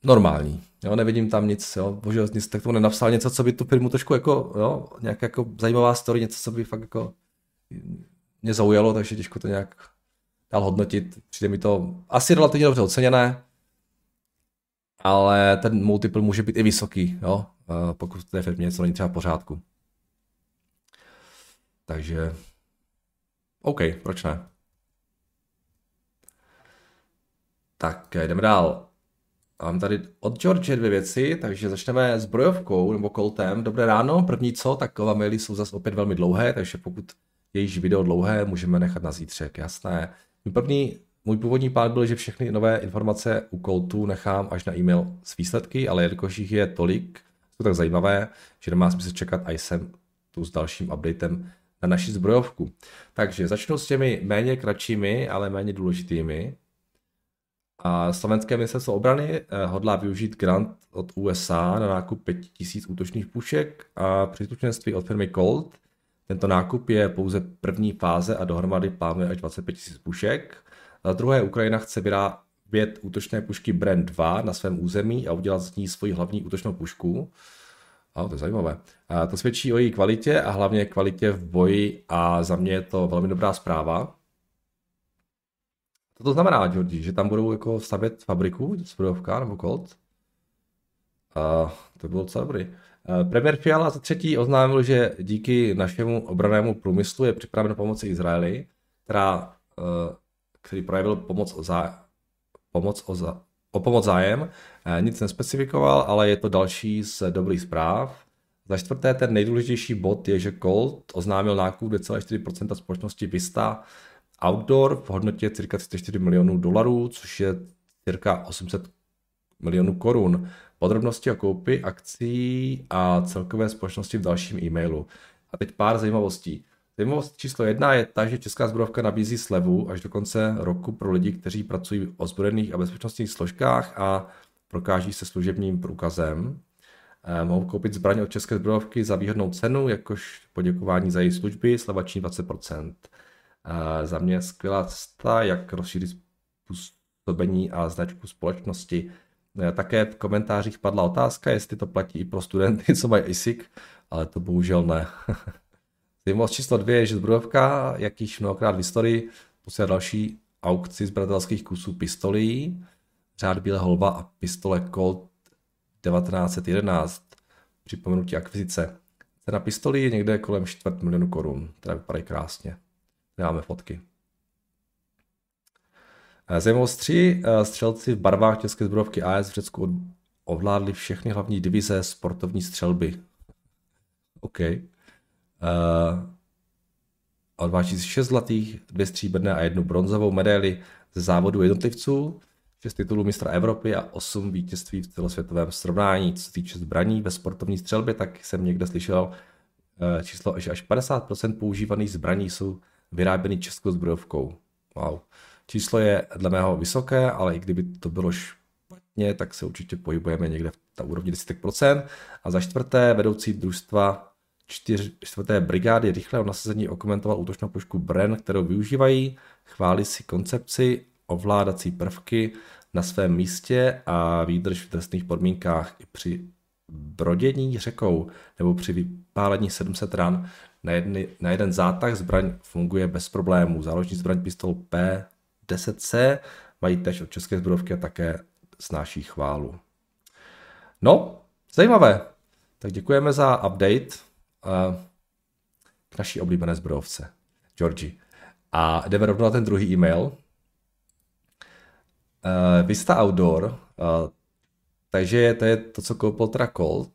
normální. Jo, nevidím tam nic, jo, bože, nic tak tomu nenapsal něco, co by tu firmu trošku jako, jo, nějak jako zajímavá story, něco, co by fakt jako mě zaujalo, takže těžko to nějak dál hodnotit. Přijde mi to asi relativně dobře oceněné, ale ten multiple může být i vysoký, jo, pokud v té firmě něco není třeba v pořádku. Takže, OK, proč ne? Tak jdeme dál. Mám tady od George dvě věci, takže začneme s brojovkou nebo koltem. Dobré ráno, první co, tak maily jsou zase opět velmi dlouhé, takže pokud je již video dlouhé, můžeme nechat na zítřek, jasné. Můj první, můj původní plán byl, že všechny nové informace u koltu nechám až na e-mail s výsledky, ale jelikož jich je tolik, jsou tak zajímavé, že nemá smysl čekat a jsem tu s dalším updatem na naši zbrojovku. Takže začnu s těmi méně kratšími, ale méně důležitými. A slovenské ministerstvo obrany eh, hodlá využít grant od USA na nákup 5000 útočných pušek a příslušenství od firmy Colt. Tento nákup je pouze první fáze a dohromady plánuje až 25 000 pušek. Za druhé Ukrajina chce vyrábět útočné pušky Brand 2 na svém území a udělat z ní svoji hlavní útočnou pušku. A to je zajímavé. A to svědčí o její kvalitě a hlavně kvalitě v boji a za mě je to velmi dobrá zpráva. Co to znamená, Georgi, že tam budou jako stavět fabriku, zbrojovka nebo Colt? A to bylo docela dobrý. Premiér Fiala za třetí oznámil, že díky našemu obranému průmyslu je připraven pomoci Izraeli, která, e, který projevil pomoc o, zá, pomoc o, za, o pomoc zájem. E, nic nespecifikoval, ale je to další z dobrých zpráv. Za čtvrté, ten nejdůležitější bod je, že Colt oznámil nákup 2,4% společnosti Vista Outdoor v hodnotě cirka 34 milionů dolarů, což je cirka 800 milionů korun. Podrobnosti o koupi akcí a celkové společnosti v dalším e-mailu. A teď pár zajímavostí. Zajímavost číslo jedna je ta, že Česká zbrojovka nabízí slevu až do konce roku pro lidi, kteří pracují v ozbrojených a bezpečnostních složkách a prokáží se služebním průkazem. Eh, mohou koupit zbraně od České zbrojovky za výhodnou cenu, jakož poděkování za její služby, sleva 20% za mě skvělá cesta, jak rozšířit působení a značku společnosti. E, také v komentářích padla otázka, jestli to platí i pro studenty, co mají ASIC, ale to bohužel ne. Zajímavost číslo dvě je, že zbrojovka, jak již mnohokrát v historii, posílá další aukci zbratelských kusů pistolí, řád Bílé holba a pistole Colt 1911, připomenutí akvizice. Cena pistolí je někde kolem čtvrt milionu korun, která vypadají krásně. Dáme fotky. Eh, Zajímavost tři eh, střelci v barvách České zbrojovky AS v Řecku ovládli všechny hlavní divize sportovní střelby. OK. Uh, odváží 6 zlatých, dvě stříbrné a jednu bronzovou medaili ze závodu jednotlivců, 6 titulů mistra Evropy a 8 vítězství v celosvětovém srovnání. Co se týče zbraní ve sportovní střelbě, tak jsem někde slyšel číslo, že až 50% používaných zbraní jsou vyráběný českou zbrojovkou. Wow. Číslo je dle mého vysoké, ale i kdyby to bylo špatně, tak se určitě pohybujeme někde v ta úrovni 10%. A za čtvrté, vedoucí družstva čtyř, čtvrté brigády rychlého nasazení okomentoval útočnou pušku Bren, kterou využívají, chválí si koncepci, ovládací prvky na svém místě a výdrž v trestných podmínkách i při brodění řekou nebo při vypálení 700 ran na, jedny, na jeden zátah zbraň funguje bez problémů. Záložní zbraň pistol P10C mají tež od české zbrojovky a také snáší chválu. No, zajímavé. Tak děkujeme za update uh, k naší oblíbené zbrojovce, Georgi. A jdeme rovnou na ten druhý e-mail. Uh, Vista Outdoor, uh, takže to je to, co koupil teda Colt.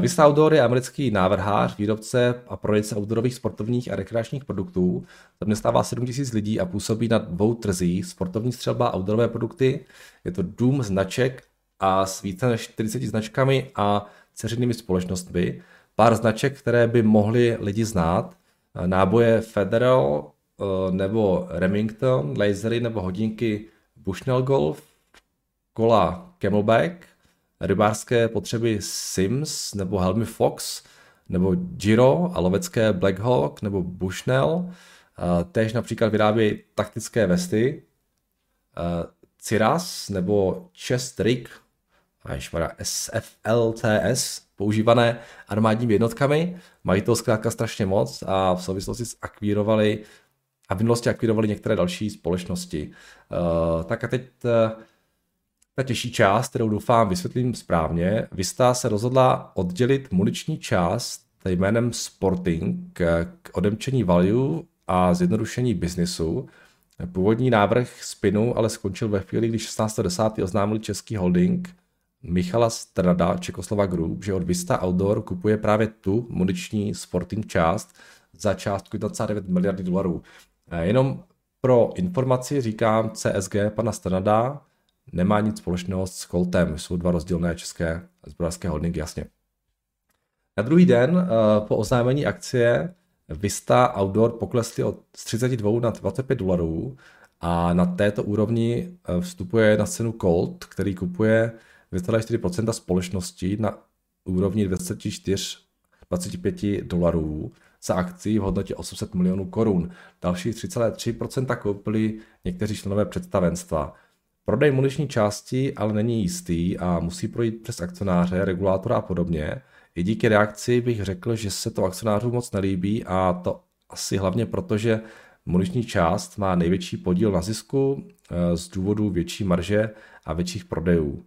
Vista Outdoor je americký návrhář, výrobce a prodejce outdoorových sportovních a rekreačních produktů. Zaměstnává 7 000 lidí a působí na dvou trzích. Sportovní střelba a outdoorové produkty. Je to dům značek a s více než 40 značkami a ceřinými společnostmi. Pár značek, které by mohli lidi znát. Náboje Federal eh, nebo Remington, lasery nebo hodinky Bushnell Golf, kola Camelback, rybářské potřeby Sims nebo helmy Fox, nebo Giro a lovecké Black Hawk nebo Bushnell. Tež například vyrábějí taktické vesty, Ciras nebo Chest Rig, SFLTS, používané armádními jednotkami. Mají to zkrátka strašně moc a v souvislosti s akvírovali a v minulosti akvírovali některé další společnosti. Uh, tak a teď uh, ta těžší část, kterou doufám vysvětlím správně. Vista se rozhodla oddělit muniční část jménem Sporting k odemčení value a zjednodušení biznisu. Původní návrh spinu ale skončil ve chvíli, kdy 16.10. oznámil český holding Michala Strada Čekoslova Group, že od Vista Outdoor kupuje právě tu muniční sporting část za částku 1,9 miliardy dolarů. Jenom pro informaci říkám CSG pana Strada, nemá nic společného s Coltem. Jsou dva rozdílné české zbrojařské hodinky, jasně. Na druhý den uh, po oznámení akcie Vista Outdoor poklesly od 32 na 25 dolarů a na této úrovni eh, vstupuje na cenu Colt, který kupuje 2,4% společnosti na úrovni 24 25 dolarů za akci v hodnotě 800 milionů korun. Další 3,3% koupili někteří členové představenstva. Prodej muniční části ale není jistý a musí projít přes akcionáře, regulátora a podobně. I díky reakci bych řekl, že se to akcionářům moc nelíbí a to asi hlavně proto, že muniční část má největší podíl na zisku eh, z důvodu větší marže a větších prodejů.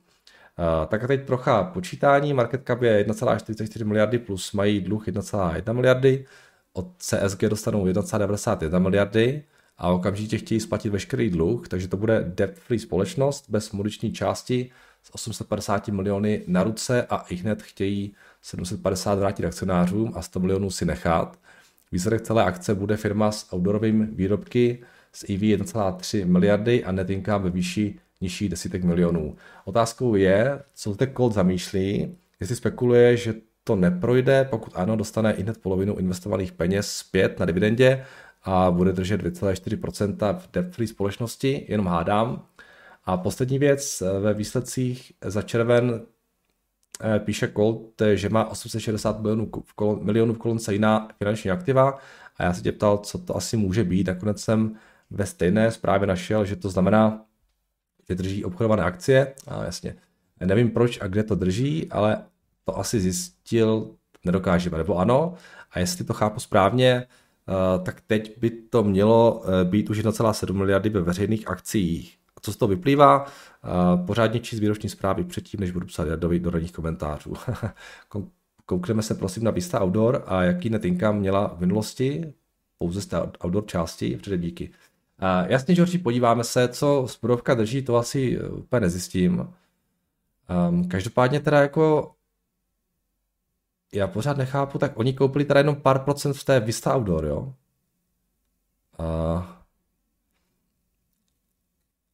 Eh, tak a teď trocha počítání. Market cap je 1,44 miliardy plus mají dluh 1,1 miliardy. Od CSG dostanou 1,91 miliardy a okamžitě chtějí splatit veškerý dluh, takže to bude debt-free společnost bez muniční části s 850 miliony na ruce a i hned chtějí 750 vrátit akcionářům a 100 milionů si nechat. Výsledek celé akce bude firma s outdoorovými výrobky s EV 1,3 miliardy a net income ve výši nižší desítek milionů. Otázkou je, co zde Colt zamýšlí, jestli spekuluje, že to neprojde, pokud ano, dostane i hned polovinu investovaných peněz zpět na dividendě a bude držet 2,4% v debt-free společnosti, jenom hádám. A poslední věc, ve výsledcích za červen eh, píše Colt, že má 860 milionů v, kolon, milionů v kolonce jiná finanční aktiva a já se tě ptal, co to asi může být. Nakonec jsem ve stejné zprávě našel, že to znamená, že drží obchodované akcie. A jasně, nevím proč a kde to drží, ale to asi zjistil nedokážeme, nebo ano. A jestli to chápu správně, Eh, tak teď by to mělo eh, být už 1,7 miliardy ve veřejných akcích. Co z toho vyplývá? Eh, pořádně číst výroční zprávy předtím, než budu psát do, do ranních komentářů. Koukneme se prosím na Vista Outdoor a jaký net income měla v minulosti, pouze z té outdoor části, předem díky. Jasně, Georgi, podíváme se, co zbrojovka drží, to asi úplně nezjistím. Um, každopádně teda jako já pořád nechápu, tak oni koupili teda jenom pár procent v té Vista Outdoor, jo? Uh,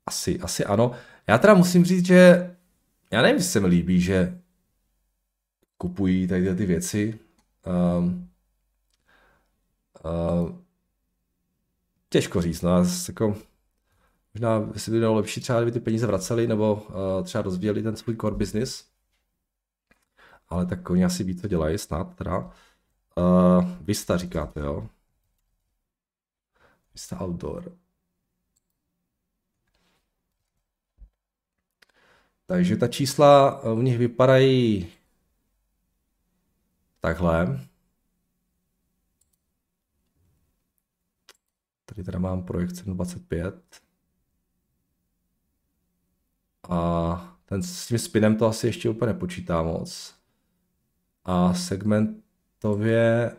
asi, asi ano. Já teda musím říct, že já nevím, jestli se mi líbí, že kupují tady ty věci. Um, uh, těžko říct, no, jako, možná by bylo lepší třeba, kdyby ty peníze vraceli, nebo uh, třeba rozvíjeli ten svůj core business, ale tak oni asi ví, co dělají, snad teda. Uh, Vista říkáte, jo? Vista Outdoor. Takže ta čísla u nich vypadají takhle. Tady teda mám projekt 725. A ten s tím spinem to asi ještě úplně nepočítá moc. A segmentově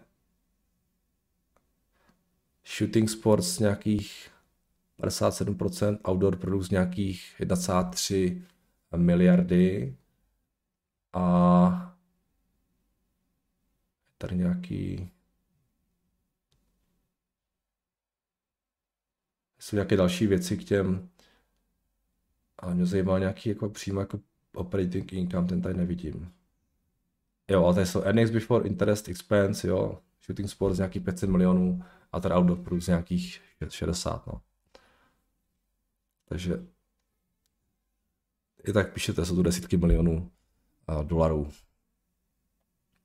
shooting sports nějakých 57%, outdoor product nějakých 1,3 miliardy a tady nějaký jsou nějaké další věci k těm ale mě zajímá nějaký jako přímo jako operating income, ten tady nevidím. Jo, a tady jsou earnings before interest expense, jo, shooting sports nějakých 500 milionů a tady outdoor plus nějakých 60, no. Takže i tak píšete, jsou tu desítky milionů uh, dolarů.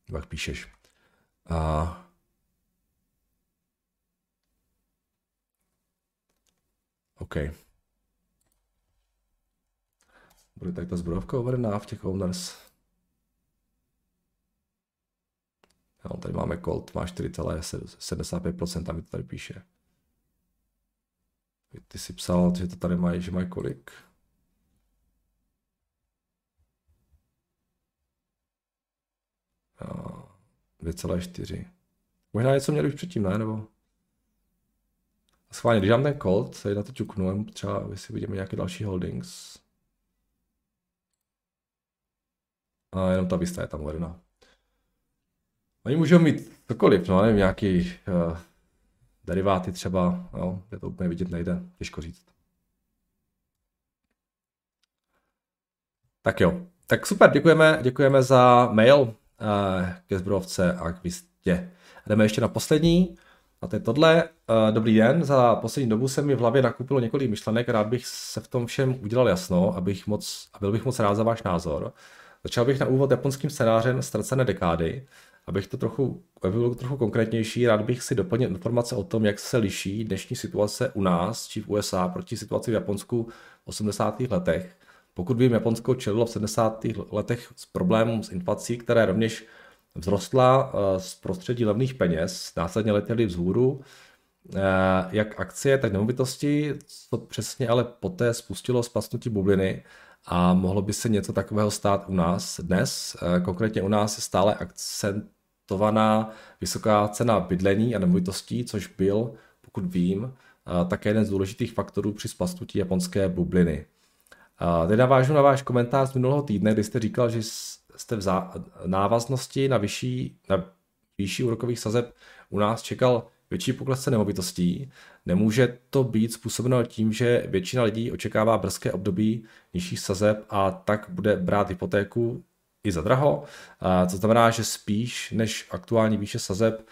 Jak píšeš. A OK. Bude tak ta zbrojovka uvedená v těch owners. Jo, tady máme Colt, má 4,75%, tam mi to tady píše. Ty jsi psal, že to tady mají, že mají kolik? Jo, 2,4. Možná něco měli už předtím, ne? Nebo? Schválně, když dám ten Colt, tady na to čuknu, třeba jestli vidíme nějaké další holdings. A jenom ta vista je tam uvedena. Oni můžou mít cokoliv, no nevím, nějaký uh, deriváty třeba, jo, kde to úplně vidět nejde, těžko říct. Tak jo, tak super, děkujeme, děkujeme za mail uh, ke zbrovce a k vistě. Jdeme ještě na poslední, a to je tohle. Uh, dobrý den, za poslední dobu se mi v hlavě nakupilo několik myšlenek, rád bych se v tom všem udělal jasno, abych moc, a byl bych moc rád za váš názor. Začal bych na úvod japonským scénářem Ztracené dekády, abych to trochu, aby bylo trochu konkrétnější, rád bych si doplnil informace o tom, jak se liší dnešní situace u nás či v USA proti situaci v Japonsku v 80. letech. Pokud vím, Japonsko čelilo v 70. letech s problémem s inflací, které rovněž vzrostla eh, z prostředí levných peněz, následně letěly vzhůru, eh, jak akcie, tak nemovitosti, co přesně ale poté spustilo spasnutí bubliny a mohlo by se něco takového stát u nás dnes. Eh, konkrétně u nás je stále akcentovaná vysoká cena bydlení a nemovitostí, což byl, pokud vím, také jeden z důležitých faktorů při spastutí japonské bubliny. Teď navážu na váš komentář z minulého týdne, kdy jste říkal, že jste v návaznosti na vyšší, na vyšší úrokových sazeb u nás čekal větší pokles cen nemovitostí. Nemůže to být způsobeno tím, že většina lidí očekává brzké období nižších sazeb a tak bude brát hypotéku i za draho. To znamená, že spíš než aktuální výše sazeb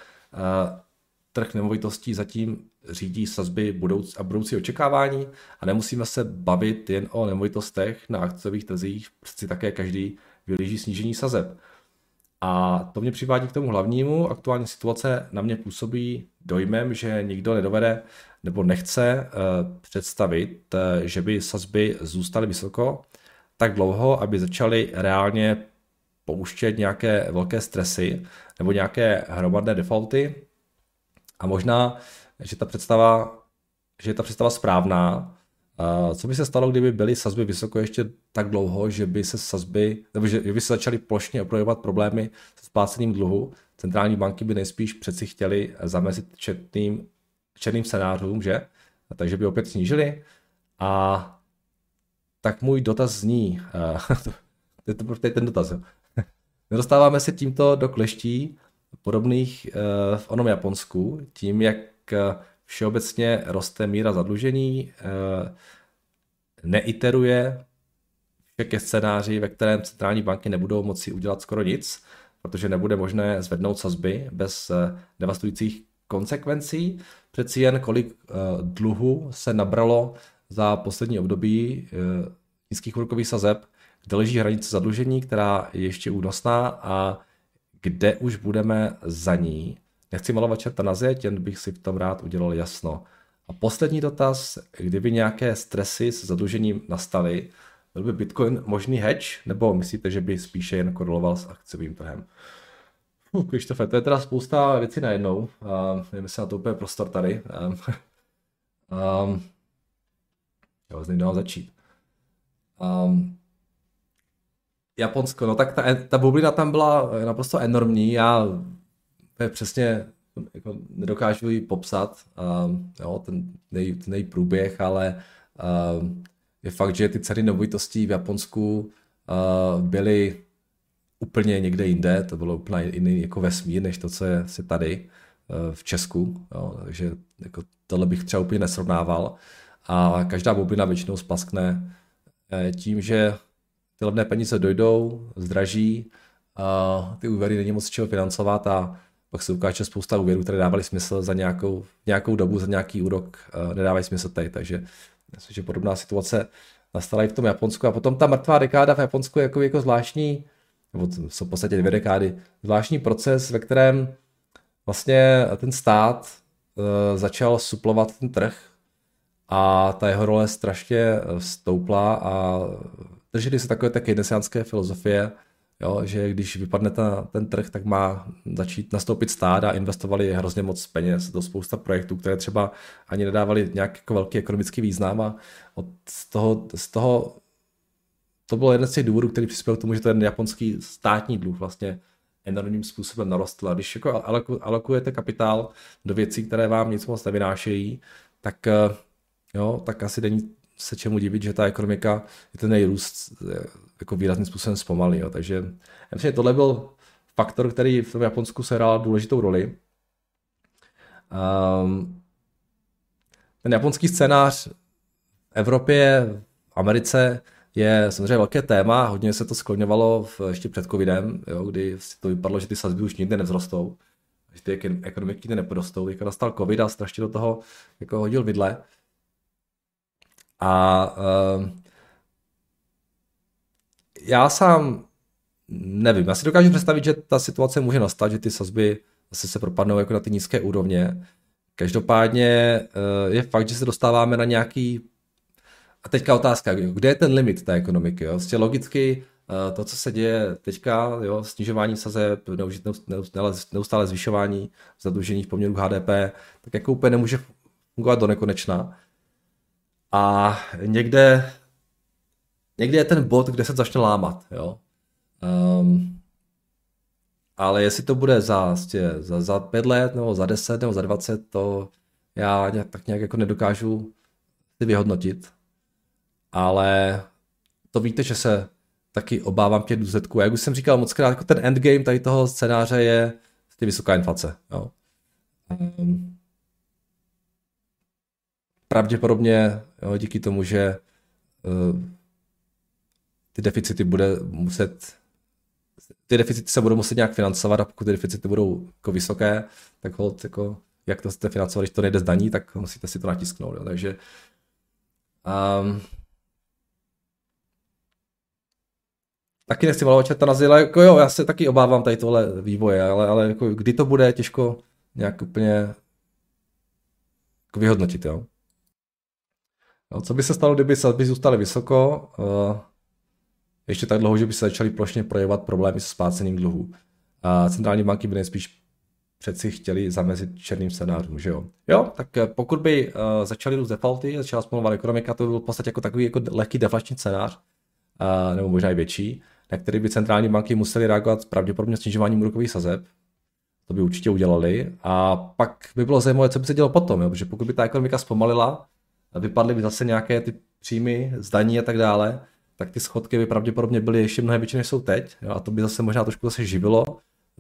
trh nemovitostí zatím řídí sazby budouc a budoucí očekávání a nemusíme se bavit jen o nemovitostech na akciových trzích, prostě také každý vylíží snížení sazeb. A to mě přivádí k tomu hlavnímu. Aktuální situace na mě působí dojmem, že nikdo nedovede nebo nechce uh, představit, uh, že by sazby zůstaly vysoko tak dlouho, aby začaly reálně pouštět nějaké velké stresy nebo nějaké hromadné defaulty. A možná, že ta představa, že je ta představa správná, co by se stalo, kdyby byly sazby vysoko ještě tak dlouho, že by se sazby, nebo že by se začaly plošně projevovat problémy se splácením dluhu? Centrální banky by nejspíš přeci chtěli zamezit četným, černým scénářům, že? A takže by opět snížili. A tak můj dotaz zní, to je ten dotaz, Nedostáváme se tímto do kleští podobných uh, v onom Japonsku, tím, jak všeobecně roste míra zadlužení, eh, neiteruje ke scénáři, ve kterém centrální banky nebudou moci udělat skoro nic, protože nebude možné zvednout sazby bez eh, devastujících konsekvencí. Přeci jen kolik eh, dluhu se nabralo za poslední období nízkých úrokových sazeb, kde leží hranice zadlužení, která je ještě únosná a kde už budeme za ní Nechci malovat čerta na zeď, jen bych si v tom rád udělal jasno. A poslední dotaz, kdyby nějaké stresy s zadlužením nastaly, byl by Bitcoin možný hedge, nebo myslíte, že by spíše jen koreloval s akciovým trhem? Uh, Krištofe, to je teda spousta věcí najednou. Uh, nevím, jestli na to úplně prostor tady. Um, um, z nejde začít. Um, Japonsko, no tak ta, ta bublina tam byla naprosto enormní. Já přesně jako nedokážu ji popsat, uh, jo, ten, nej, ten nej průběh, ale uh, je fakt, že ty ceny nemovitostí v Japonsku uh, byly úplně někde jinde, to bylo úplně jiný jako vesmír, než to, co je si tady uh, v Česku, jo, takže jako tohle bych třeba úplně nesrovnával. A každá bublina většinou spaskne uh, tím, že ty levné peníze dojdou, zdraží, a ty úvěry není moc čeho financovat a pak se ukáže spousta úvěrů, které dávaly smysl za nějakou, nějakou dobu, za nějaký úrok, nedávají smysl teď, takže myslím, že podobná situace nastala i v tom Japonsku. A potom ta mrtvá dekáda v Japonsku je jako, jako zvláštní, nebo jsou v podstatě dvě dekády, zvláštní proces, ve kterém vlastně ten stát uh, začal suplovat ten trh a ta jeho role strašně stoupla a drželi se takové také keynesiánské filozofie, jo, že když vypadne ta, ten trh, tak má začít nastoupit stát a investovali hrozně moc peněz do spousta projektů, které třeba ani nedávali nějak jako velký ekonomický význam a od toho, z toho to byl jeden z těch důvodů, který přispěl k tomu, že ten japonský státní dluh vlastně enormním způsobem narostl. A když jako alokujete kapitál do věcí, které vám nic moc nevynášejí, tak, eh, jo, tak asi není se čemu divit, že ta ekonomika, je ten její růst jako výrazným způsobem zpomalí. Jo. Takže já myslím, že tohle byl faktor, který v tom Japonsku sehrál důležitou roli. Um, ten japonský scénář v Evropě, v Americe je samozřejmě velké téma, hodně se to skloňovalo v, ještě před covidem, jo, kdy to vypadalo, že ty sazby už nikdy nevzrostou, že ty ekonomiky nikdy nepodostou. Teďka nastal covid a strašně do toho jako hodil vidle. A uh, já sám nevím, já si dokážu představit, že ta situace může nastat, že ty sazby zase se propadnou jako na ty nízké úrovně. Každopádně uh, je fakt, že se dostáváme na nějaký a teďka otázka, kde je ten limit té ekonomiky? Jo? Vlastně logicky uh, to, co se děje teďka, jo, snižování sazeb, neustále, neustále zvyšování zadlužení v poměru HDP, tak jako úplně nemůže fungovat do nekonečna. A někde, někde je ten bod, kde se začne lámat. Jo? Um, ale jestli to bude za, vlastně, za, za pět let, nebo za deset, nebo za dvacet, to já nějak, tak nějak jako nedokážu si vyhodnotit. Ale to víte, že se taky obávám těch důsledků. Jak už jsem říkal moc krát, jako ten endgame tady toho scénáře je vysoká inflace. Jo. Um, pravděpodobně jo, díky tomu, že uh, ty deficity bude muset ty deficity se budou muset nějak financovat a pokud ty deficity budou jako vysoké, tak hold, jako, jak to chcete financovat, když to nejde z daní, tak musíte si to natisknout. Jo. Takže um, taky nechci malovat čerta na ale jako jo, já se taky obávám tady tohle vývoje, ale, ale jako kdy to bude, těžko nějak úplně jako vyhodnotit, jo. Co by se stalo, kdyby sazby zůstaly vysoko, uh, ještě tak dlouho, že by se začaly plošně projevovat problémy s splácením dluhů. A centrální banky by nejspíš přeci chtěli zamezit černým scénářům, že jo? Jo, tak eh, pokud by uh, začaly růst defaulty, začala zpomalovat ekonomika, to by byl v podstatě jako takový jako lehký deflační scénář, uh, nebo možná i větší, na který by centrální banky musely reagovat pravděpodobně snižováním úrokových sazeb. To by určitě udělali. A pak by bylo zajímavé, co by se dělo potom, jo? protože pokud by ta ekonomika zpomalila, vypadly by zase nějaké ty příjmy, zdaní a tak dále, tak ty schodky by pravděpodobně byly ještě mnohem větší, než jsou teď. Jo? A to by zase možná trošku zase živilo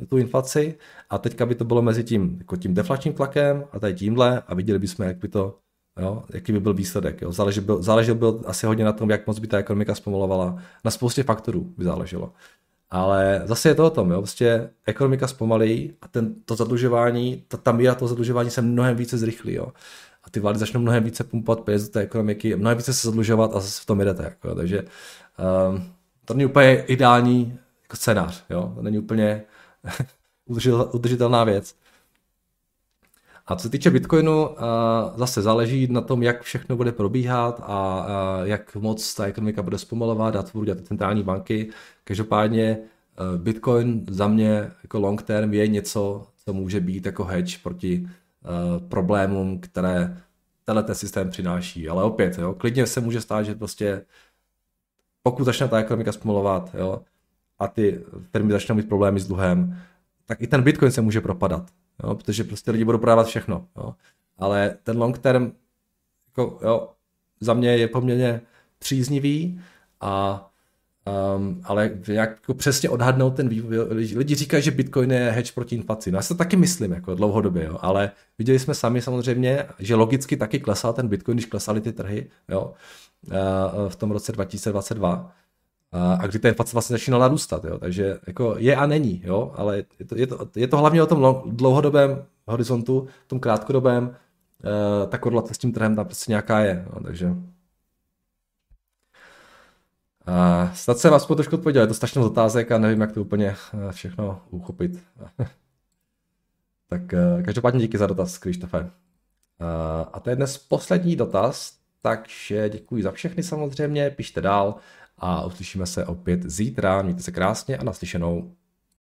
tu inflaci. A teďka by to bylo mezi tím, jako tím deflačním tlakem a tady tímhle a viděli bychom, jak by to, jo? jaký by byl výsledek. Jo? Záležel, byl, záležel byl asi hodně na tom, jak moc by ta ekonomika zpomalovala. Na spoustě faktorů by záleželo. Ale zase je to o tom, jo? Prostě ekonomika zpomalí a ten, to zadlužování, ta, ta míra toho zadlužování se mnohem více zrychlí. Jo? Ty vlády začnou mnohem více pumpovat peněz do té ekonomiky, mnohem více se zadlužovat a zase v tom jdete. Jako, takže um, to není úplně ideální jako scénář, jo? to není úplně udržitelná věc. A co se týče Bitcoinu, uh, zase záleží na tom, jak všechno bude probíhat a uh, jak moc ta ekonomika bude zpomalovat a co budou dělat centrální banky. Každopádně Bitcoin za mě jako long term je něco, co může být jako hedge proti problémům, které tenhle ten systém přináší. Ale opět, jo, klidně se může stát, že prostě pokud začne ta ekonomika zpomalovat, jo, a ty firmy začnou mít problémy s dluhem, tak i ten Bitcoin se může propadat, jo, protože prostě lidi budou prodávat všechno. Jo. Ale ten long term, jako, jo, za mě je poměrně příznivý a Um, ale jak jako přesně odhadnout ten vývoj, lidi říkají, že Bitcoin je hedge proti inflaci. No já si to taky myslím, jako dlouhodobě, jo. ale viděli jsme sami samozřejmě, že logicky taky klesal ten Bitcoin, když klesaly ty trhy, jo, uh, v tom roce 2022, uh, a kdy ta inflace vlastně začínala růstat, jo. takže jako je a není, jo, ale je to, je to, je to hlavně o tom dlouhodobém horizontu, tom krátkodobém, uh, ta korelace s tím trhem tam prostě nějaká je, jo, takže Uh, snad jsem aspoň trošku odpověděl, je to strašně otázek a nevím, jak to úplně uh, všechno uchopit. tak uh, každopádně díky za dotaz, Krištofe. Uh, a to je dnes poslední dotaz, takže děkuji za všechny samozřejmě, pište dál a uslyšíme se opět zítra. Mějte se krásně a naslyšenou.